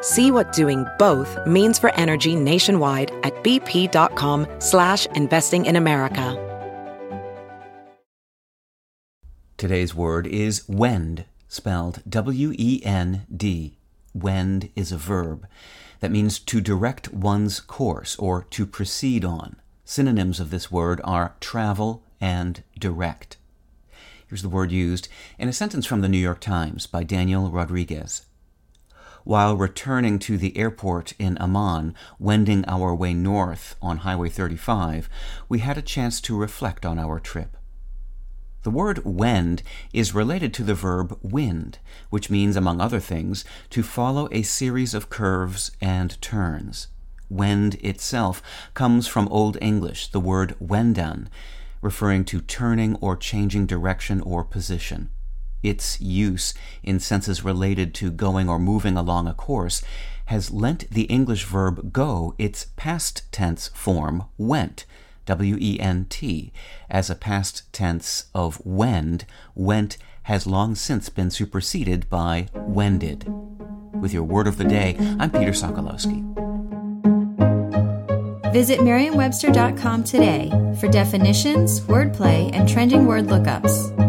See what doing both means for energy nationwide at bp.com slash investing in America. Today's word is wend, spelled W-E-N-D. Wend is a verb that means to direct one's course or to proceed on. Synonyms of this word are travel and direct. Here's the word used in a sentence from the New York Times by Daniel Rodriguez. While returning to the airport in Amman, wending our way north on Highway 35, we had a chance to reflect on our trip. The word wend is related to the verb wind, which means, among other things, to follow a series of curves and turns. Wend itself comes from Old English, the word wendan, referring to turning or changing direction or position. Its use in senses related to going or moving along a course has lent the English verb go its past tense form went, W E N T, as a past tense of wend, went has long since been superseded by wended. With your word of the day, I'm Peter Sokolowski. Visit Merriam-Webster.com today for definitions, wordplay, and trending word lookups.